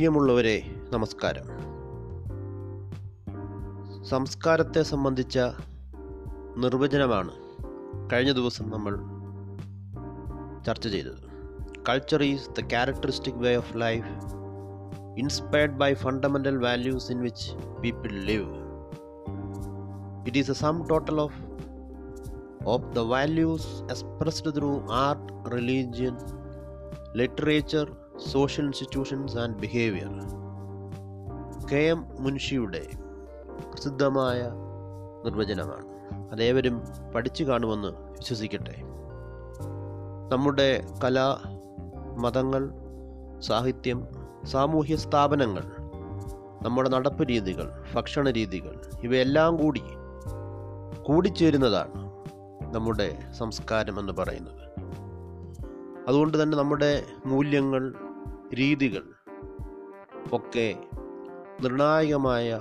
പ്രിയമുള്ളവരെ നമസ്കാരം. സംസ്കാരത്തെ സംബന്ധിച്ച നിർവചനമാണ് കഴിഞ്ഞ ദിവസം നമ്മൾ ചർച്ച ചെയ്തത്. Culture is the characteristic way of life inspired by fundamental values in which people live it is a sum total of of the values expressed through art religion literature social institutions and behaviour K M മുൻഷിയുടെ പ്രസിദ്ധമായ നിർവചനമാണ്. അതേവരും പഠിച്ചു കാണുമെന്ന് വിശ്വസിക്കട്ടെ. നമ്മുടെ കല മതങ്ങൾ സാഹിത്യം സാമൂഹ്യ സ്ഥാപനങ്ങൾ നമ്മുടെ നടപ്പ് രീതികൾ ഭക്ഷണ രീതികൾ ഇവയെല്ലാം കൂടി കൂടിച്ചേരുന്നതാണ് നമ്മുടെ സംസ്കാരം എന്ന് പറയുന്നത്. അതുകൊണ്ട് തന്നെ നമ്മുടെ മൂല്യങ്ങൾ രീതികൾ ഒക്കെ നിർണായകമായ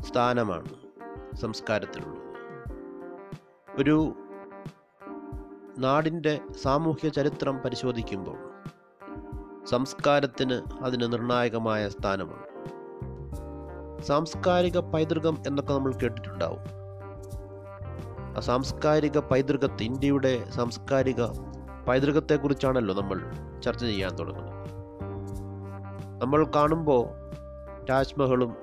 സ്ഥാനമാണ് സംസ്കാരത്തിലുള്ളത്. ഒരു നാടിന്റെ സാമൂഹ്യ ചരിത്രം പരിശോധിക്കുമ്പോൾ സംസ്കാരത്തിന് അതിന് നിർണായകമായ സ്ഥാനമാണ്. സാംസ്കാരിക പൈതൃകം എന്നൊക്കെ നമ്മൾ കേട്ടിട്ടുണ്ടാവും. ആ സാംസ്കാരിക പൈതൃകത്തെ ഇന്ത്യയുടെ സാംസ്കാരിക പൈതൃകത്തെക്കുറിച്ചാണല്ലോ നമ്മൾ ചർച്ച ചെയ്യാൻ തുടങ്ങുന്നത്. നമ്മൾ കാണുമ്പോൾ താജ്മഹലും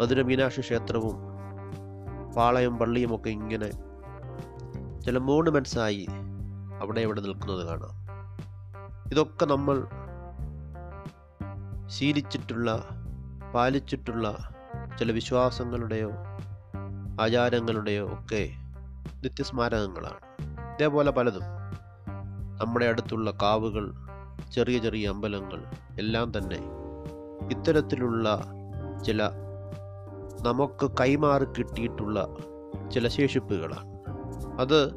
മധുര മീനാക്ഷി ക്ഷേത്രവും പാളയം പള്ളിയും ഒക്കെ ഇങ്ങനെ ചില മോണുമെൻസായി അവിടെ ഇവിടെ നിൽക്കുന്നത് കാണാം. ഇതൊക്കെ നമ്മൾ ശീലിച്ചിട്ടുള്ള പാലിച്ചിട്ടുള്ള ചില വിശ്വാസങ്ങളുടെയോ ആചാരങ്ങളുടെയോ ഒക്കെ നിത്യസ്മാരകങ്ങളാണ്. ഇതേപോലെ പലതും നമ്മുടെ അടുത്തുള്ള കാവുകൾ ചെറിയ ചെറിയ അമ്പലങ്ങൾ എല്ലാം തന്നെ ഇത്തരത്തിലുള്ള ചില നമുക്ക് കൈമാറി കിട്ടിയിട്ടുള്ള ചില ശേഷിപ്പുകളാണ്. അത്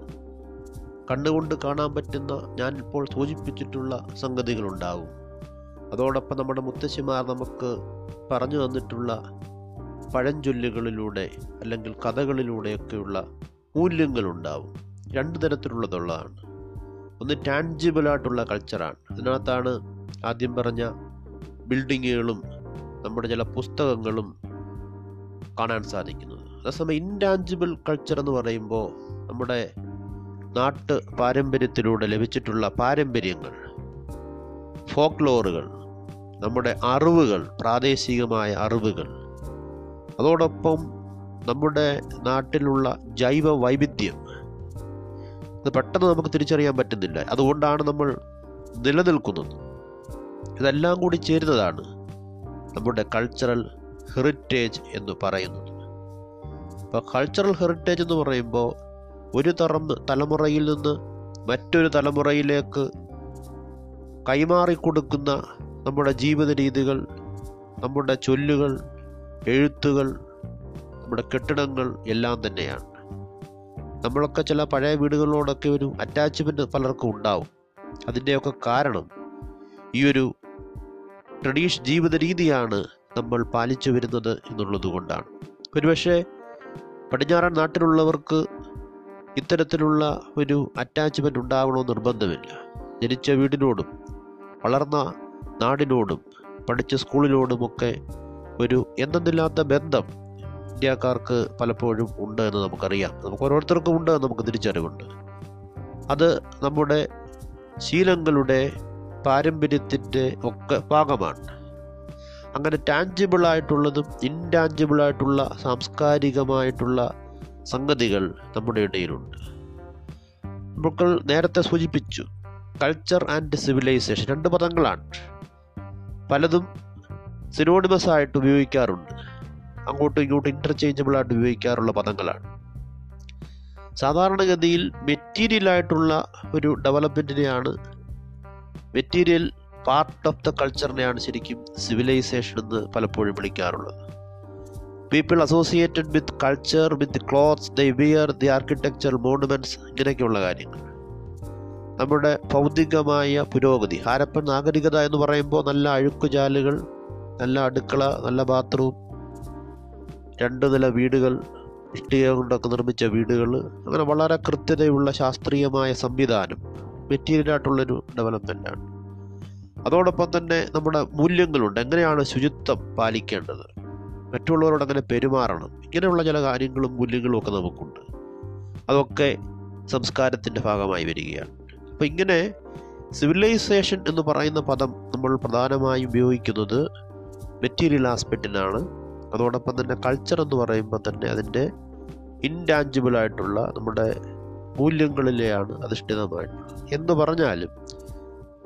കണ്ടുകൊണ്ട് കാണാൻ പറ്റുന്ന ഞാൻ ഇപ്പോൾ സൂചിപ്പിച്ചിട്ടുള്ള സംഗതികളുണ്ടാവും. അതോടൊപ്പം നമ്മുടെ മുത്തശ്ശിമാർ നമുക്ക് പറഞ്ഞു തന്നിട്ടുള്ള പഴഞ്ചൊല്ലുകളിലൂടെ അല്ലെങ്കിൽ കഥകളിലൂടെയൊക്കെയുള്ള മൂല്യങ്ങളുണ്ടാവും. രണ്ട് തരത്തിലുള്ളതുള്ളതാണ്. ഒന്ന് ടാൻജിബിൾ ആയിട്ടുള്ള കൾച്ചറാണ് അതിനകത്താണ് ആദ്യം പറഞ്ഞ ബിൽഡിങ്ങുകളും നമ്മുടെ ചില പുസ്തകങ്ങളും കാണാൻ സാധിക്കുന്നത്. അതേസമയം ഇൻടാഞ്ചിബിൾ കൾച്ചർ എന്ന് പറയുമ്പോൾ നമ്മുടെ നാട്ട് പാരമ്പര്യത്തിലൂടെ ലഭിച്ചിട്ടുള്ള പാരമ്പര്യങ്ങൾ ഫോക്ലോറുകൾ നമ്മുടെ അറിവുകൾ പ്രാദേശികമായ അറിവുകൾ അതോടൊപ്പം നമ്മുടെ നാട്ടിലുള്ള ജൈവ വൈവിധ്യം അത് പെട്ടെന്ന് നമുക്ക് തിരിച്ചറിയാൻ പറ്റുന്നില്ല. അതുകൊണ്ടാണ് നമ്മൾ നിലനിൽക്കുന്നത്. ഇതെല്ലാം കൂടി ചേരുന്നതാണ് നമ്മുടെ കൾച്ചറൽ ഹെറിറ്റേജ് എന്ന് പറയുന്നത്. അപ്പോൾ കൾച്ചറൽ ഹെറിറ്റേജ് എന്ന് പറയുമ്പോൾ ഒരു തറം തലമുറയിൽ നിന്ന് മറ്റൊരു തലമുറയിലേക്ക് കൈമാറിക്കൊടുക്കുന്ന നമ്മുടെ ജീവിത രീതികൾ നമ്മുടെ ചൊല്ലുകൾ എഴുത്തുകൾ നമ്മുടെ കെട്ടിടങ്ങൾ എല്ലാം തന്നെയാണ്. നമ്മളൊക്കെ ചില പഴയ വീടുകളിലോടൊക്കെ ഒരു അറ്റാച്ച്മെന്റ് പലർക്കും ഉണ്ടാവും. അതിന്റെയൊക്കെ കാരണം ഈ ഒരു ട്രഡീഷ് ജീവിത രീതിയാണ് നമ്മൾ പാലിച്ചു വരുന്നത് എന്നുള്ളത് കൊണ്ടാണ്. ഒരുപക്ഷെ പടിഞ്ഞാറൻ നാട്ടിലുള്ളവർക്ക് ഇത്തരത്തിലുള്ള ഒരു അറ്റാച്ച്മെന്റ് ഉണ്ടാകണമെന്ന് നിർബന്ധമില്ല. ജനിച്ച വീടിനോടും വളർന്ന നാടിനോടും പഠിച്ച സ്കൂളിനോടുമൊക്കെ ഒരു എന്തെന്നില്ലാത്ത ബന്ധം ഇന്ത്യക്കാർക്ക് പലപ്പോഴും ഉണ്ട് എന്ന് നമുക്കറിയാം. നമുക്ക് ഓരോരുത്തർക്കും ഉണ്ട് എന്ന് നമുക്ക് തിരിച്ചറിവുണ്ട്. അത് നമ്മുടെ ശീലങ്ങളുടെ പാരമ്പര്യത്തിന്റെ ഒക്കെ ഭാഗമാണ്. അങ്ങനെ ടാഞ്ചിബിളായിട്ടുള്ളതും ഇൻടാഞ്ചിബിളായിട്ടുള്ള സാംസ്കാരികമായിട്ടുള്ള സംഗതികൾ നമ്മുടെ ഇടയിലുണ്ട്. നമ്മൾ നേരത്തെ സൂചിപ്പിച്ചു കൾച്ചർ ആൻഡ് സിവിലൈസേഷൻ രണ്ട് പദങ്ങളാണ്. പലതും സിനോണിമസ് ആയിട്ട് ഉപയോഗിക്കാറുണ്ട്. അങ്ങോട്ടും ഇങ്ങോട്ടും ഇന്റർചേഞ്ചബിൾ ആയിട്ട് ഉപയോഗിക്കാറുള്ള പദങ്ങളാണ്. സാധാരണഗതിയിൽ മെറ്റീരിയൽ ആയിട്ടുള്ള ഒരു ഡെവലപ്മെന്റിനെയാണ് മെറ്റീരിയൽ പാർട്ട് ഓഫ് ദ കൾച്ചറിനെയാണ് ശരിക്കും സിവിലൈസേഷൻ എന്ന് പലപ്പോഴും വിളിക്കാറുള്ളത്. People associated with culture with clothes they wear the architecture monuments ഇങ്ങനെയൊക്കെയുള്ള കാര്യങ്ങൾ. നമ്മുടെ ഭൗതികമായ പുരോഗതി ഹാരപ്പൻ നാഗരികത എന്ന് പറയുമ്പോൾ നല്ല അഴുക്കുചാലുകൾ നല്ല അടുക്കള നല്ല ബാത്റൂം രണ്ട് നില വീടുകൾ ഇഷ്ടിക കൊണ്ടൊക്കെ നിർമ്മിച്ച വീടുകൾ അങ്ങനെ വളരെ കൃത്യതയുള്ള ശാസ്ത്രീയമായ സംവിധാനം മെറ്റീരിയലായിട്ടുള്ളൊരു ഡെവലപ്മെന്റാണ് അതോടൊപ്പം തന്നെ നമ്മുടെ മൂല്യങ്ങളുണ്ട്. എങ്ങനെയാണ് ശുചിത്വം പാലിക്കേണ്ടത്? മറ്റുള്ളവരോട് എങ്ങനെ പെരുമാറണം? ഇങ്ങനെയുള്ള ചില കാര്യങ്ങളും മൂല്യങ്ങളും ഒക്കെ നമുക്കുണ്ട്. അതൊക്കെ സംസ്കാരത്തിന്റെ ഭാഗമായി വരികയാണ്. അപ്പോൾ ഇങ്ങനെ സിവിലൈസേഷൻ എന്ന് പറയുന്ന പദം നമ്മൾ പ്രധാനമായും ഉപയോഗിക്കുന്നത് മെറ്റീരിയൽ ആസ്പെക്റ്റിനാണ്. അതോടൊപ്പം തന്നെ കൾച്ചർ എന്ന് പറയുമ്പോൾ തന്നെ അതിന്റെ ഇൻടാഞ്ചിബിൾ ആയിട്ടുള്ള നമ്മുടെ മൂല്യങ്ങളിലെയാണ് അധിഷ്ഠിതമായിട്ടുള്ളത്. എന്ന് പറഞ്ഞാലും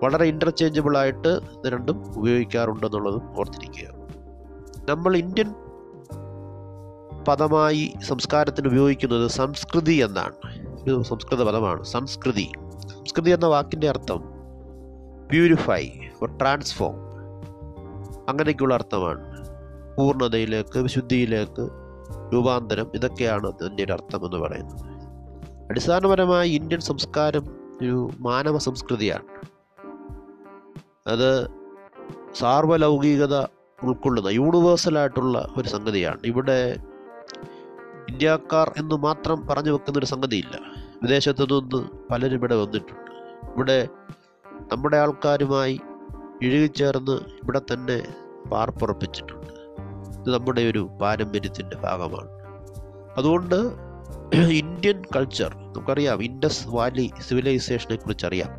വളരെ ഇന്റർചേഞ്ചബിൾ ആയിട്ട് ഇത് രണ്ടും ഉപയോഗിക്കാറുണ്ടെന്നുള്ളതും ഓർത്തിരിക്കുക. നമ്മൾ ഇന്ത്യൻ പദമായി സംസ്കാരത്തിന് ഉപയോഗിക്കുന്നത് സംസ്കൃതി എന്നാണ്. ഇത് സംസ്കൃത പദമാണ്. സംസ്കൃതി. സംസ്കൃതി എന്ന വാക്കിന്റെ അർത്ഥം പ്യൂരിഫൈ ഓർ ട്രാൻസ്ഫോം അങ്ങനെയൊക്കെയുള്ള അർത്ഥമാണ്. പൂർണതയിലേക്ക് വിശുദ്ധിയിലേക്ക് രൂപാന്തരം. ഇതൊക്കെയാണ് അതിന്റെ അർത്ഥം എന്ന് പറയുന്നത്. അടിസ്ഥാനപരമായി ഇന്ത്യൻ സംസ്കാരം ഒരു മാനവ സംസ്കൃതിയാണ്. അത് സാർവലൗകികത ഉൾക്കൊള്ളുന്ന യൂണിവേഴ്സലായിട്ടുള്ള ഒരു സംഗതിയാണ്. ഇവിടെ ഇന്ത്യക്കാർ എന്ന് മാത്രം പറഞ്ഞു വെക്കുന്ന ഒരു സംഗതിയില്ല. വിദേശത്തു നിന്ന് പലരും ഇവിടെ വന്നിട്ടുണ്ട്. ഇവിടെ നമ്മുടെ ആൾക്കാരുമായി ഇഴുകിച്ചേർന്ന് ഇവിടെ തന്നെ പാർപ്പുറപ്പിച്ചിട്ടുണ്ട് ഇത് നമ്മുടെ ഒരു പാരമ്പര്യത്തിന്റെ ഭാഗമാണ്. അതുകൊണ്ട് ഇന്ത്യൻ കൾച്ചർ നമുക്കറിയാം ഇൻഡസ് വാലി സിവിലൈസേഷനെ കുറിച്ച് അറിയാം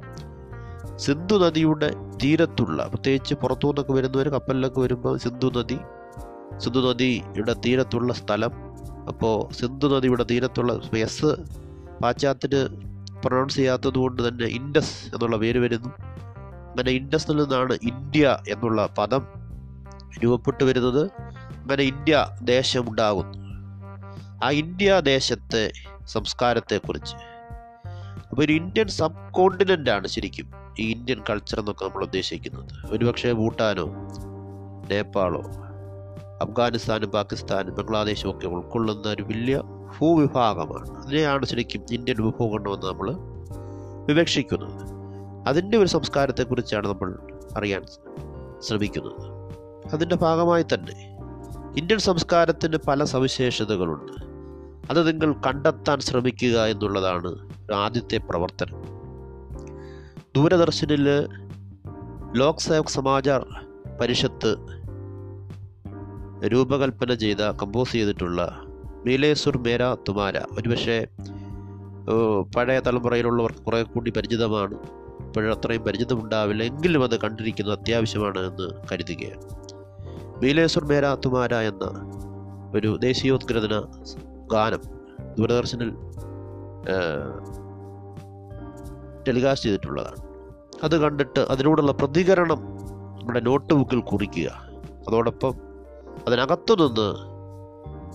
സിന്ധു നദിയുടെ തീരത്തുള്ള പ്രത്യേകിച്ച് പുറത്തു നിന്നൊക്കെ വരുന്നവർ കപ്പലിലൊക്കെ വരുമ്പോൾ സിന്ധു നദി സിന്ധു നദിയുടെ തീരത്തുള്ള സ്ഥലം. അപ്പോൾ സിന്ധു നദിയുടെ തീരത്തുള്ള എസ് പാശ്ചാത്യന് പ്രൊണൗൺസ് ചെയ്യാത്തത് കൊണ്ട് തന്നെ ഇൻഡസ് എന്നുള്ള പേര് വരുന്നു. അങ്ങനെ ഇൻഡസിൽ നിന്നാണ് ഇന്ത്യ എന്നുള്ള പദം രൂപപ്പെട്ടു വരുന്നത്. അങ്ങനെ ഇന്ത്യ ദേശമുണ്ടാകുന്നു. ആ ഇന്ത്യ ദേശത്തെ സംസ്കാരത്തെക്കുറിച്ച്. അപ്പോൾ ഒരു ഇന്ത്യൻ സബ് കോണ്ടിനെന്റ് ആണ് ശരിക്കും ഈ ഇന്ത്യൻ കൾച്ചർ എന്നൊക്കെ നമ്മൾ ഉദ്ദേശിക്കുന്നത്. ഒരുപക്ഷെ ഭൂട്ടാനോ നേപ്പാളോ അഫ്ഗാനിസ്ഥാനും പാകിസ്ഥാനും ബംഗ്ലാദേശും ഒക്കെ ഉൾക്കൊള്ളുന്ന ഒരു വലിയ ഭൂവിഭാഗമാണ്. അതിനെയാണ് ശരിക്കും ഇന്ത്യൻ ഉപഭൂഖണ്ഡം എന്ന് നമ്മൾ വിവക്ഷിക്കുന്നത്. അതിന്റെ ഒരു സംസ്കാരത്തെക്കുറിച്ചാണ് നമ്മൾ അറിയാൻ ശ്രമിക്കുന്നത്. അതിന്റെ ഭാഗമായി തന്നെ ഇന്ത്യൻ സംസ്കാരത്തിന് പല സവിശേഷതകളുണ്ട്. അത് നിങ്ങൾ കണ്ടെത്താൻ ശ്രമിക്കുക എന്നുള്ളതാണ് ആദ്യത്തെ പ്രവർത്തനം. ദൂരദർശനിൽ ലോക് സേവക് സമാജ പരിഷത്ത് രൂപകൽപ്പന ചെയ്ത കമ്പോസ് ചെയ്തിട്ടുള്ള മീലേസുർ മേര തുമാര. ഒരുപക്ഷെ പഴയ തലമുറയിലുള്ളവർക്ക് കുറേ കൂടി പരിചിതമാണ്. ഇപ്പോഴത്രയും പരിചിതമുണ്ടാവില്ല. എങ്കിലും അത് കണ്ടിരിക്കുന്നത് അത്യാവശ്യമാണ് എന്ന് കരുതുകയാണ്. മീലേസുർ മേര തുമാര എന്ന ഒരു ദേശീയോദ്ഗ്രഥന ഗാനം ദൂരദർശനിൽ ടെലികാസ്റ്റ് ചെയ്തിട്ടുള്ളതാണ്. അത് കണ്ടിട്ട് അതിനോടുള്ള പ്രതികരണം നമ്മുടെ നോട്ട് ബുക്കിൽ കുറിക്കുക. അതോടൊപ്പം അതിനകത്തു നിന്ന്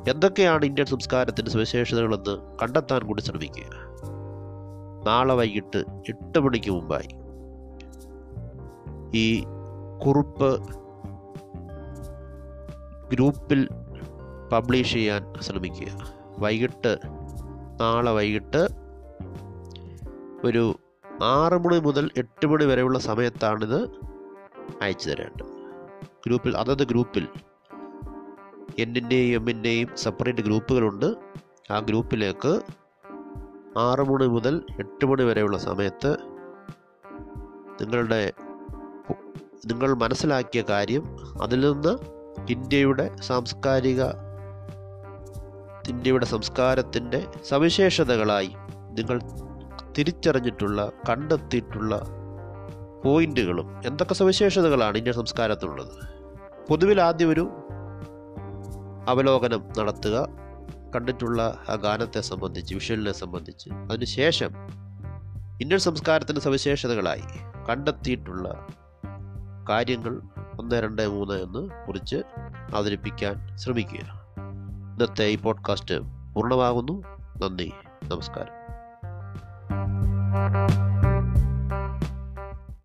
എന്തൊക്കെയാണ് ഇന്ത്യൻ സംസ്കാരത്തിന്റെ സവിശേഷതകളെന്ന് കണ്ടെത്താൻ കൂടി ശ്രമിക്കുക. നാളെ വൈകിട്ട് എട്ട് മണിക്ക് മുമ്പായി ഈ കുറിപ്പ് ഗ്രൂപ്പിൽ പബ്ലിഷ് ചെയ്യാൻ ശ്രമിക്കുക. വൈകിട്ട് നാളെ വൈകിട്ട് ഒരു ആറ് മണി മുതൽ എട്ട് മണി വരെയുള്ള സമയത്താണിത് അയച്ചു തരേണ്ടത്. ഗ്രൂപ്പിൽ അതത് ഗ്രൂപ്പിൽ എന്നിന്റെയും എമ്മിന്റെയും സെപ്പറേറ്റ് ഗ്രൂപ്പുകളുണ്ട്. ആ ഗ്രൂപ്പിലേക്ക് ആറ് മണി മുതൽ എട്ട് മണി വരെയുള്ള സമയത്ത് നിങ്ങളുടെ നിങ്ങൾ മനസ്സിലാക്കിയ കാര്യം അതിൽ നിന്ന് ഇന്ത്യയുടെ സാംസ്കാരിക ഇന്ത്യയുടെ സംസ്കാരത്തിന്റെ സവിശേഷതകളായി നിങ്ങൾ തിരിച്ചറിഞ്ഞിട്ടുള്ള കണ്ടെത്തിയിട്ടുള്ള പോയിന്റുകളും എന്തൊക്കെ സവിശേഷതകളാണ് ഇന്ത്യൻ സംസ്കാരത്തിനുള്ളത് പൊതുവിൽ ആദ്യം ഒരു അവലോകനം നടത്തുക കണ്ടിട്ടുള്ള ആ ഗാനത്തെ സംബന്ധിച്ച് വിഷ്വലിനെ സംബന്ധിച്ച്. അതിനുശേഷം ഇന്ത്യൻ സംസ്കാരത്തിന്റെ സവിശേഷതകളായി കണ്ടെത്തിയിട്ടുള്ള കാര്യങ്ങൾ ഒന്ന് രണ്ട് മൂന്ന് എന്ന് കുറിച്ച് അവതരിപ്പിക്കാൻ ശ്രമിക്കുക. ഇന്നത്തെ ഈ പോഡ്കാസ്റ്റ് പൂർണമാകുന്നു. നന്ദി. നമസ്കാരം.